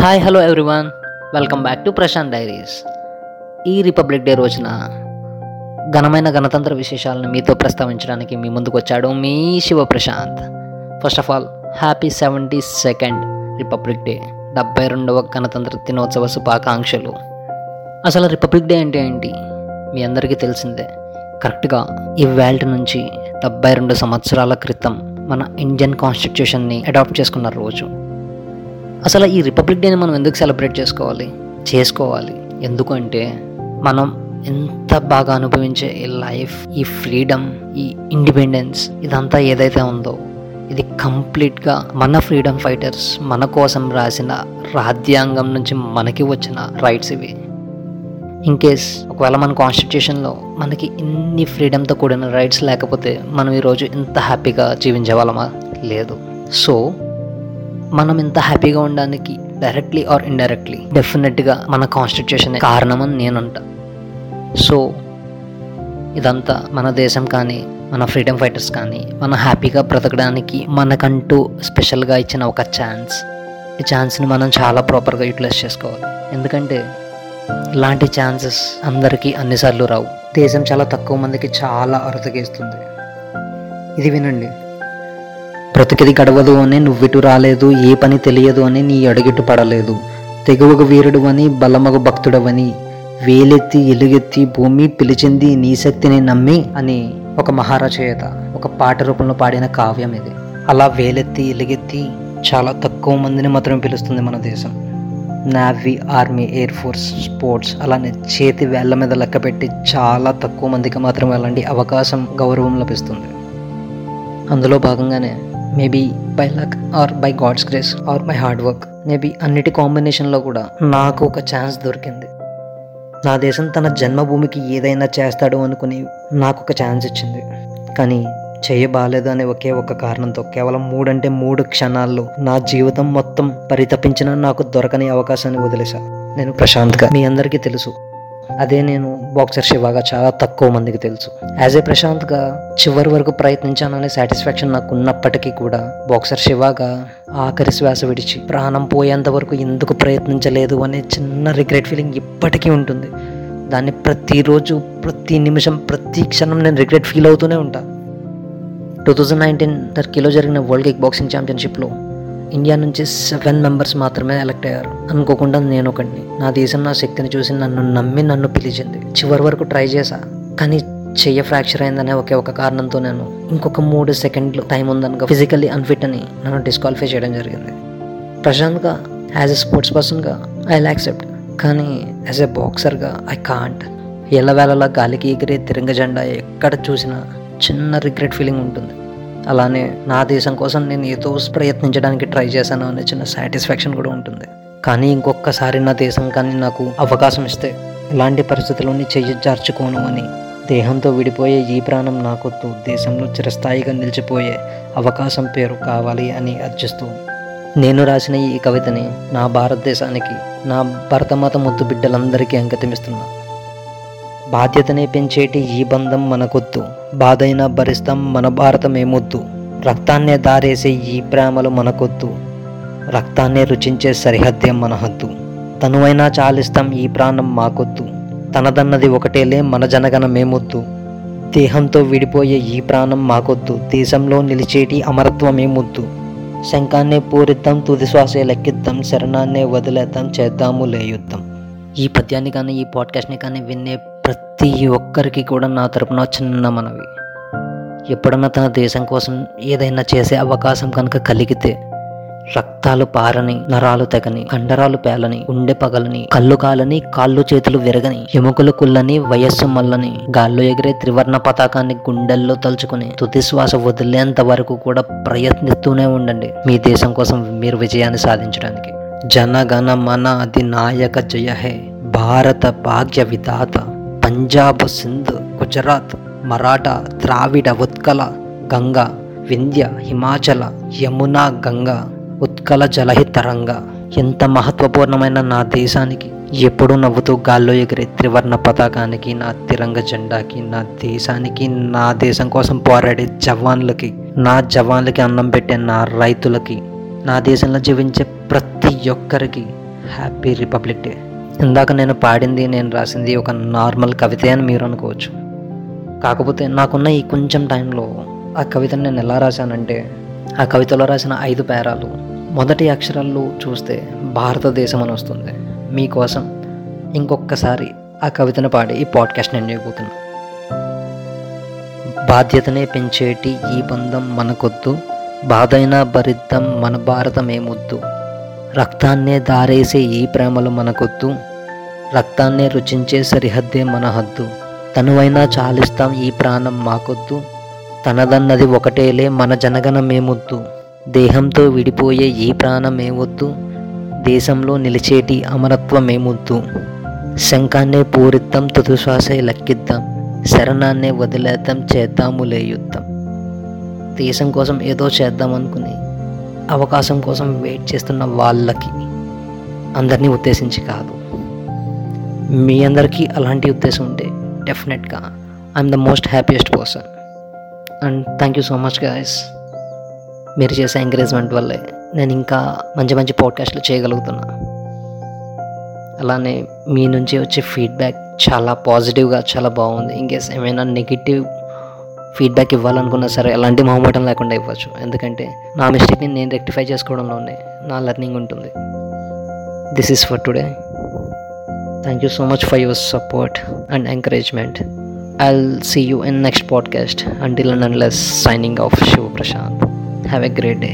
Hi hello everyone welcome back to Prashanth diaries ఈ republic day రోజున ఘనమైన గణతంత్ర విశేషాలను మీతో ప్రస్తావించడానికి మీ ముందుకు వచ్చాడు మీ Shiva Prashanth. First of all happy seventy second republic day డెబ్బై రెండవ గణతంత్ర దినోత్సవ శుభాకాంక్షలు. అసలు రిపబ్లిక్ డే అంటే ఏంటి? మీ అందరికీ తెలిసిందే. కరెక్ట్గా ఈ నుంచి డెబ్బై రెండు సంవత్సరాల క్రితం మన ఇండియన్ కాన్స్టిట్యూషన్ని అడాప్ట్ చేసుకున్న రోజు. అసలు ఈ రిపబ్లిక్ డేని మనం ఎందుకు సెలబ్రేట్ చేసుకోవాలి? చేసుకోవాలి. ఎందుకంటే మనం ఎంత బాగా అనుభవించే ఈ లైఫ్ ఈ ఫ్రీడమ్ ఈ ఇండిపెండెన్స్ ఇదంతా ఏదైతే ఉందో ఇది కంప్లీట్గా మన ఫ్రీడమ్ ఫైటర్స్ మన కోసం రాసిన రాజ్యాంగం నుంచి మనకి వచ్చిన రైట్స్ ఇవి. ఇన్ కేస్ ఒకవేళ మన కాన్స్టిట్యూషన్లో మనకి ఇన్ని ఫ్రీడమ్తో కూడిన రైట్స్ లేకపోతే మనం ఈరోజు ఇంత హ్యాపీగా జీవించే వాళ్ళమా లేదు. సో మనం ఇంత హ్యాపీగా ఉండడానికి డైరెక్ట్లీ ఆర్ ఇండైరెక్ట్లీ డెఫినెట్గా మన కాన్స్టిట్యూషన్ కారణమని నేనంట. సో ఇదంతా మన దేశం కానీ మన ఫ్రీడమ్ ఫైటర్స్ కానీ మన హ్యాపీగా బ్రతకడానికి మనకంటూ స్పెషల్గా ఇచ్చిన ఒక ఛాన్స్ ఈ ఛాన్స్ని మనం చాలా ప్రాపర్గా యూటిలైజ్ చేసుకోవాలి. ఎందుకంటే ఇలాంటి ఛాన్సెస్ అందరికీ అన్నిసార్లు రావు. దేశం చాలా తక్కువ మందికి చాలా అరుతగేస్తుంది ఇది వినండి. బ్రతికిది గడవదు అని నువ్విటు రాలేదు ఏ పని తెలియదు అని నీ అడుగిట్టు పడలేదు. తెగువకు వీరుడు అని బలమగు భక్తుడవని వేలెత్తి ఎలుగెత్తి భూమి పిలిచింది నీ శక్తిని నమ్మి అని ఒక మహారచయిత ఒక పాట రూపంలో పాడిన కావ్యం ఇది. అలా వేలెత్తి ఎలుగెత్తి చాలా తక్కువ మందిని మాత్రమే పిలుస్తుంది మన దేశం. Navy army air force sports అలానే చేతి వేళ్ళ మీద లెక్క పెట్టి చాలా తక్కువ మందికి మాత్రమే వెళ్ళండి అవకాశం గౌరవం లభిస్తుంది. అందులో భాగంగానే maybe by luck or by God's grace or by hard work maybe అన్నిటి కాంబినేషన్లో కూడా నాకు ఒక ఛాన్స్ దొరికింది. నా దేశం తన జన్మభూమికి ఏదైనా చేస్తాడు అనుకుని నాకు ఒక ఛాన్స్ ఇచ్చింది. కానీ చేయబాలేదు అనే ఒకే ఒక కారణంతో కేవలం మూడంటే మూడు క్షణాల్లో నా జీవితం మొత్తం పరితపించిన నాకు దొరకని అవకాశాన్ని వదిలేశా. నేను ప్రశాంత్గా మీ అందరికీ తెలుసు. అదే నేను బాక్సర్ శివాగా చాలా తక్కువ మందికి తెలుసు. యాజ్ ఏ ప్రశాంత్గా చివరి వరకు ప్రయత్నించాననే సాటిస్ఫాక్షన్ నాకు ఉన్నప్పటికీ కూడా బాక్సర్ శివాగా ఆఖరి శ్వాస విడిచి ప్రాణం పోయేంత వరకు ఎందుకు ప్రయత్నించలేదు అనే చిన్న రిగ్రెట్ ఫీలింగ్ ఇప్పటికీ ఉంటుంది. దాన్ని ప్రతిరోజు ప్రతి నిమిషం ప్రతి క్షణం నేను రిగ్రెట్ ఫీల్ అవుతూనే ఉంటాను టూ థౌజండ్ నైన్టీన్ టర్కీలో జరిగిన వరల్డ్ కిక్ బాక్సింగ్ ఛాంపియన్షిప్లో ఇండియా నుంచి సెవెన్ మెంబర్స్ మాత్రమే ఎలక్ట్ అయ్యారు. అనుకోకుండా నేను ఒకడిని. నా దేశం నా శక్తిని చూసి నన్ను నమ్మి నన్ను పిలిచింది. చివరి వరకు ట్రై చేశా. కానీ చెయ్య ఫ్రాక్చర్ అయిందనే ఒకే ఒక కారణంతో నేను ఇంకొక మూడు సెకండ్లు టైం ఉందనుక ఫిజికల్లీ అన్ఫిట్ అని నన్ను డిస్క్వాలిఫై చేయడం జరిగింది. ప్రశాంత్గా యాజ్ ఎ స్పోర్ట్స్ పర్సన్గా ఐ యాక్సెప్ట్ కానీ యాజ్ ఎ బాక్సర్గా ఐ కాంట్ ఎల్లవేళలా గాలికి ఎగిరే తిరంగ జెండా ఎక్కడ చూసినా చిన్న రిగ్రెట్ ఫీలింగ్ ఉంటుంది. అలానే నా దేశం కోసం నేను ఏదో ప్రయత్నించడానికి ట్రై చేశాను అనే చిన్న సాటిస్ఫాక్షన్ కూడా ఉంటుంది. కానీ ఇంకొకసారి నా దేశం కానీ నాకు అవకాశం ఇస్తే ఇలాంటి పరిస్థితుల్లోని చెయ్యి జార్చుకోను అని దేహంతో విడిపోయే ఈ ప్రాణం నాకొద్దు. దేశంలో చిరస్థాయిగా నిలిచిపోయే అవకాశం పేరు కావాలి అని అర్చిస్తూ నేను రాసిన ఈ కవితని నా భారతదేశానికి నా భరతమాత ముద్దు బిడ్డలందరికీ అంకితమిస్తున్నా. బాధ్యతనే పెంచేటి ఈ బంధం మనకొద్దు. బాధైనా భరిస్తాం మన భారతమేమొద్దు. రక్తాన్నే దారేసే ఈ ప్రేమలు మనకొద్దు. రక్తాన్నే రుచించే సరిహద్దే మన హద్దు తనువైనా చాలిస్తాం ఈ ప్రాణం మాకొద్దు. తనదన్నది ఒకటేలే మన జనగణ మేమొద్దు దేహంతో విడిపోయే ఈ ప్రాణం మాకొద్దు. దేశంలో నిలిచేటి అమరత్వమేమొద్దు. శంఖాన్నే పూరిద్దాం తుది శ్వాసే లెక్కిద్దాం శరణాన్నే వదిలేద్దాం చేద్దాము లేయుద్దాం. ఈ పద్యాన్ని కానీ ఈ పాడ్కాస్ట్ని కానీ విన్నే ప్రతి ఒక్కరికి కూడా నా తరపున చిన్న మనవి. ఎప్పుడన్నా తన దేశం కోసం ఏదైనా చేసే అవకాశం కనుక కలిగితే రక్తాలు పారని నరాలు తెగని కండరాలు పేలని గుండె పగలని కళ్ళు కాలని కాళ్ళు చేతులు విరగని ఎముకలు కుళ్ళని వయస్సు మల్లని గాల్లో ఎగిరే త్రివర్ణ పతాకాన్ని గుండెల్లో తలుచుకుని తుది శ్వాస వదిలేంత వరకు కూడా ప్రయత్నిస్తూనే ఉండండి. మీ దేశం కోసం మీరు విజయాన్ని సాధించడానికి. జనగణ మన అధినాయక జయ హే. భారత భాగ్య విధాత. పంజాబ్ సింధ్ గుజరాత్ మరాఠా ద్రావిడ ఉత్కల గంగా వింధ్య హిమాచల యమున గంగా ఉత్కల జలహితరంగ. ఎంత మహత్వపూర్ణమైన నా దేశానికి ఎప్పుడూ నవ్వుతూ గాల్లో ఎగిరే త్రివర్ణ పతాకానికి నా తిరంగ జెండాకి నా దేశానికి నా దేశం కోసం పోరాడే జవాన్లకి నా జవాన్లకి అన్నం పెట్టే నా రైతులకి నా దేశంలో జీవించే ప్రతి ఒక్కరికి హ్యాపీ రిపబ్లిక్ డే. ఇందాక నేను పాడింది నేను రాసింది ఒక నార్మల్ కవిత అని మీరు అనుకోవచ్చు. కాకపోతే నాకున్న ఈ కొంచెం టైంలో ఆ కవితను నేను ఎలా రాశానంటే ఆ కవితలో రాసిన ఐదు పేరాలు మొదటి అక్షరాలు చూస్తే భారతదేశం అని వస్తుంది. మీకోసం ఇంకొకసారి ఆ కవితను పాడి ఈ పాడ్కాస్ట్ నేను చేయబోతున్నా. బాధ్యతనే పెంచేటి ఈ బంధం మనకొద్దు బాధైనా భరిద్దాం మన భారతమేమొద్దు. రక్తాన్నే దారేసే ఈ ప్రేమలు మనకొద్దు. రక్తాన్నే రుచించే సరిహద్దే మన హద్దు తనువైనా చాలిస్తాం ఈ ప్రాణం మాకొద్దు. తనదన్నది ఒకటేలే మన జనగణమేమొద్దు దేహంతో విడిపోయే ఈ ప్రాణమేమొద్దు దేశంలో నిలిచేటి అమరత్వమేమొద్దు శంఖాన్నే పూరిద్దాం తుదుశ్వాసే లెక్కిద్దాం. శరణాన్నే వదిలేద్దాం చేద్దాము లేయుద్దాం దేశం కోసం ఏదో చేద్దాం అనుకుని అవకాశం కోసం వెయిట్ చేస్తున్న వాళ్ళకి అందరినీ ఉద్దేశించి కాదు. మీ అందరికీ అలాంటి ఉద్దేశం ఉంటే డెఫినెట్గా I'm the most happiest person. And thank you so much guys. మీరు చేసే ఎంకరేజ్మెంట్ వల్లే నేను ఇంకా మంచి మంచి పాడ్కాస్ట్లు చేయగలుగుతున్నా. అలానే మీ నుంచి వచ్చే ఫీడ్బ్యాక్ చాలా పాజిటివ్గా చాలా బాగుంది. ఇంకేస్ ఏమైనా నెగిటివ్ ఫీడ్బ్యాక్ ఇవ్వాలనుకున్నా సరే ఎలాంటి మొహమాటం లేకుండా ఇవ్వచ్చు. ఎందుకంటే నా మిస్టేక్ని నేను రెక్టిఫై చేసుకోవడంలోనే నా లెర్నింగ్ ఉంటుంది. This is for today thank you so much for your support and encouragement I'll see you in next podcast until and unless signing off Shiva Prashanth have a great day